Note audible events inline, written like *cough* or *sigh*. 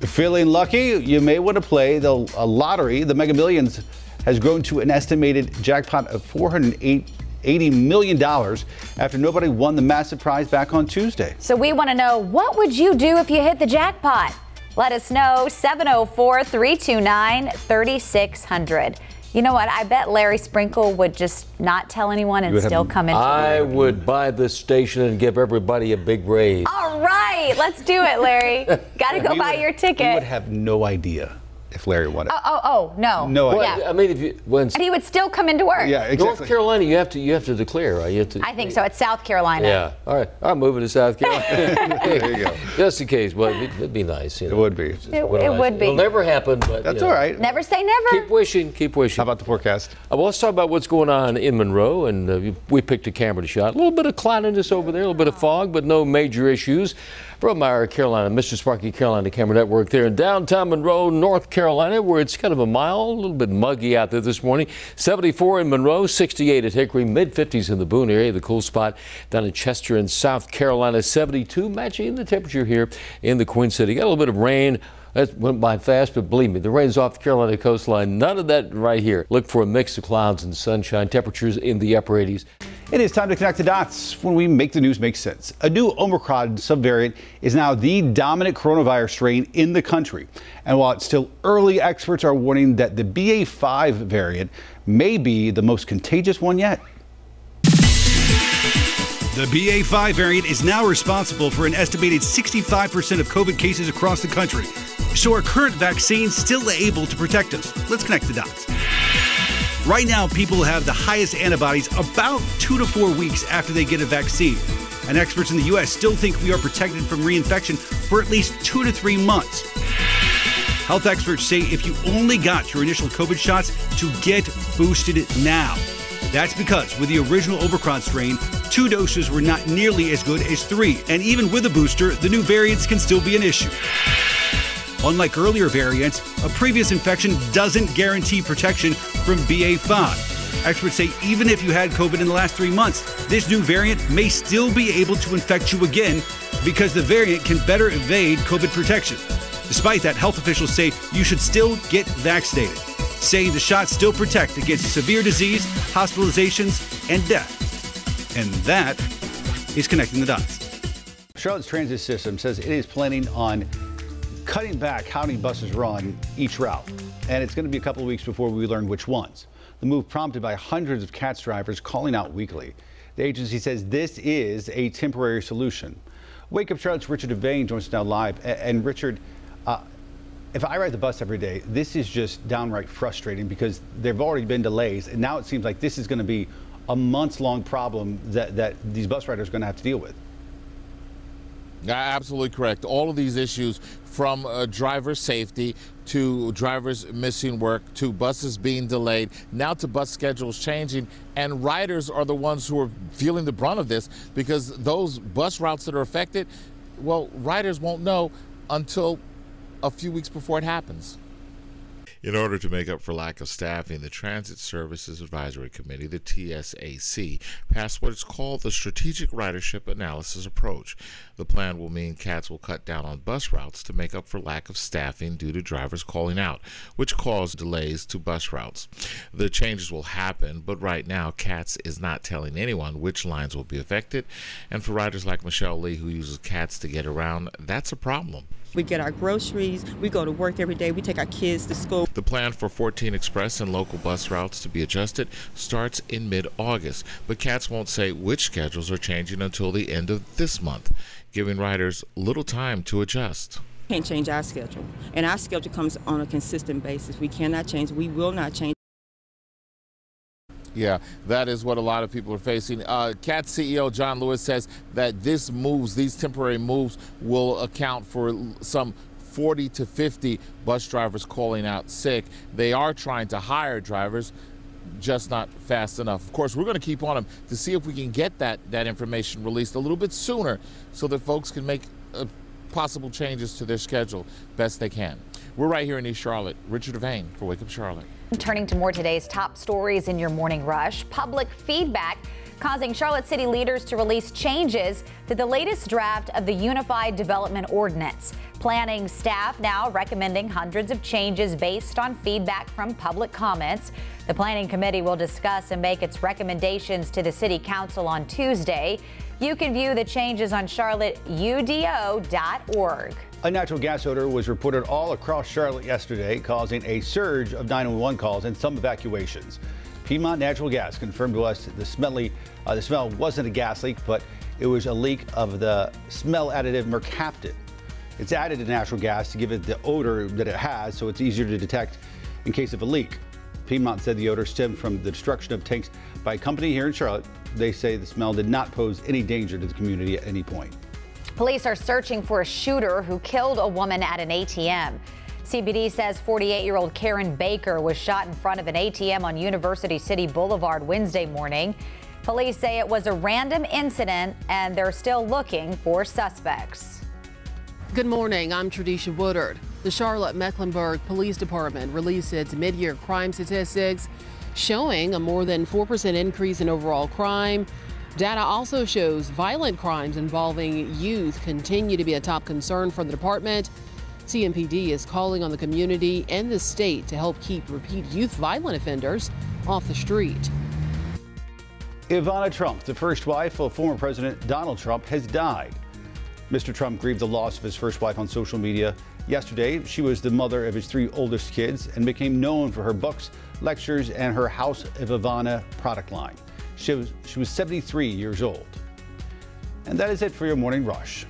Feeling lucky? You may want to play the lottery. The Mega Millions has grown to an estimated jackpot of 408 $80 million after nobody won the massive prize back on Tuesday. So we want to know what would you do if you hit the jackpot? Let us know 704 329 3600. You know what? I bet Larry Sprinkle would just not tell anyone and still come in. I would buy this station and give everybody a big raise. All right, let's do it, Larry. *laughs* Got to go buy would, your ticket. We would have no idea if Larry won it. Oh, oh, oh no. No Well, idea. I mean, if you when And he would still come into work. Yeah, exactly. North Carolina, you have to you have to declare, right? You have to. I think so. It's South Carolina. Yeah. All right. I'm moving to South Carolina. *laughs* There you go. Just in case. Well, it'd, it'd be nice. You know. It would be. It, What it do would be. It'll never happen, but That's you know. all right. Never say never. Keep wishing. Keep wishing. How about the forecast? Uh, well, let's talk about what's going on in Monroe, and uh, we- we picked a camera to shot. A little bit of cloudiness over there, a little bit of fog, but no major issues. From our Carolina, Mr. Sparky Carolina Camera Network there in downtown Monroe, North Carolina, where it's kind of a mild, a little bit muggy out there this morning. 74 in Monroe, 68 at Hickory, mid 50s in the Boone area, the cool spot down in Chester in South Carolina, 72, matching the temperature here in the Queen City. Got a little bit of rain. That went by fast, but believe me, the rain's off the Carolina coastline. None of that right here. Look for a mix of clouds and sunshine. Temperatures in the upper 80s. It is time to connect the dots when we make the news make sense. A new Omicron subvariant is now the dominant coronavirus strain in the country. And while it's still early, experts are warning that the BA5 variant may be the most contagious one yet. The BA5 variant is now responsible for an estimated 65% of COVID cases across the country. So are current vaccines still able to protect us? Let's connect the dots. Right now, people have the highest antibodies about two to four weeks after they get a vaccine. And experts in the U.S. still think we are protected from reinfection for at least two to three months. Health experts say if you only got your initial COVID shots, to get boosted now. That's because with the original Omicron strain, two doses were not nearly as good as three. And even with a booster, the new variants can still be an issue. Unlike earlier variants, a previous infection doesn't guarantee protection from BA5. Experts say even if you had COVID in the last three months, this new variant may still be able to infect you again because the variant can better evade COVID protection. Despite that, health officials say you should still get vaccinated, saying the shots still protect against severe disease, hospitalizations, and death. And that is connecting the dots. Charlotte's transit system says it is planning on cutting back how many buses run each route. And it's going to be a couple of weeks before we learn which ones. The move prompted by hundreds of CATS drivers calling out weekly. The agency says this is a temporary solution. Wake Up Charlotte's Richard DeVayne joins us now live. And Richard, uh, if I ride the bus every day, this is just downright frustrating because there have already been delays. And now it seems like this is going to be a months long problem that, that these bus riders are going to have to deal with. Absolutely correct. All of these issues from uh, driver safety to drivers missing work to buses being delayed, now to bus schedules changing, and riders are the ones who are feeling the brunt of this because those bus routes that are affected, well, riders won't know until a few weeks before it happens. In order to make up for lack of staffing, the Transit Services Advisory Committee, the TSAC, passed what is called the Strategic Ridership Analysis Approach. The plan will mean CATS will cut down on bus routes to make up for lack of staffing due to drivers calling out, which caused delays to bus routes. The changes will happen, but right now, CATS is not telling anyone which lines will be affected, and for riders like Michelle Lee, who uses CATS to get around, that's a problem. We get our groceries, we go to work every day, we take our kids to school. The plan for 14 express and local bus routes to be adjusted starts in mid August, but CATS won't say which schedules are changing until the end of this month, giving riders little time to adjust. Can't change our schedule. And our schedule comes on a consistent basis. We cannot change, we will not change. Yeah, that is what a lot of people are facing. Uh, CAT CEO John Lewis says that this moves, these temporary moves, will account for some 40 to 50 bus drivers calling out sick. They are trying to hire drivers, just not fast enough. Of course, we're going to keep on them to see if we can get that that information released a little bit sooner, so that folks can make uh, possible changes to their schedule best they can. We're right here in East Charlotte. Richard DeVayne for Wake Up Charlotte. Turning to more today's top stories in your morning rush, public feedback causing Charlotte City leaders to release changes to the latest draft of the Unified Development Ordinance. Planning staff now recommending hundreds of changes based on feedback from public comments. The Planning Committee will discuss and make its recommendations to the City Council on Tuesday. You can view the changes on charlotteudo.org. A natural gas odor was reported all across Charlotte yesterday, causing a surge of 911 calls and some evacuations. Piedmont Natural Gas confirmed to us the smelly, uh, the smell wasn't a gas leak, but it was a leak of the smell additive mercaptan. It's added to natural gas to give it the odor that it has, so it's easier to detect in case of a leak. Piedmont said the odor stemmed from the destruction of tanks by a company here in Charlotte. They say the smell did not pose any danger to the community at any point. Police are searching for a shooter who killed a woman at an ATM. CMPD says 48 year old Karen Baker was shot in front of an ATM on University City Boulevard Wednesday morning. Police say it was a random incident and they're still looking for suspects. Good morning. I'm Tradisha Woodard. The Charlotte Mecklenburg Police Department released its mid year crime statistics showing a more than 4% increase in overall crime. Data also shows violent crimes involving youth continue to be a top concern for the department. CMPD is calling on the community and the state to help keep repeat youth violent offenders off the street. Ivana Trump, the first wife of former President Donald Trump, has died. Mr. Trump grieved the loss of his first wife on social media yesterday. She was the mother of his three oldest kids and became known for her books, lectures, and her House of Ivana product line. She was, she was 73 years old. And that is it for your morning rush.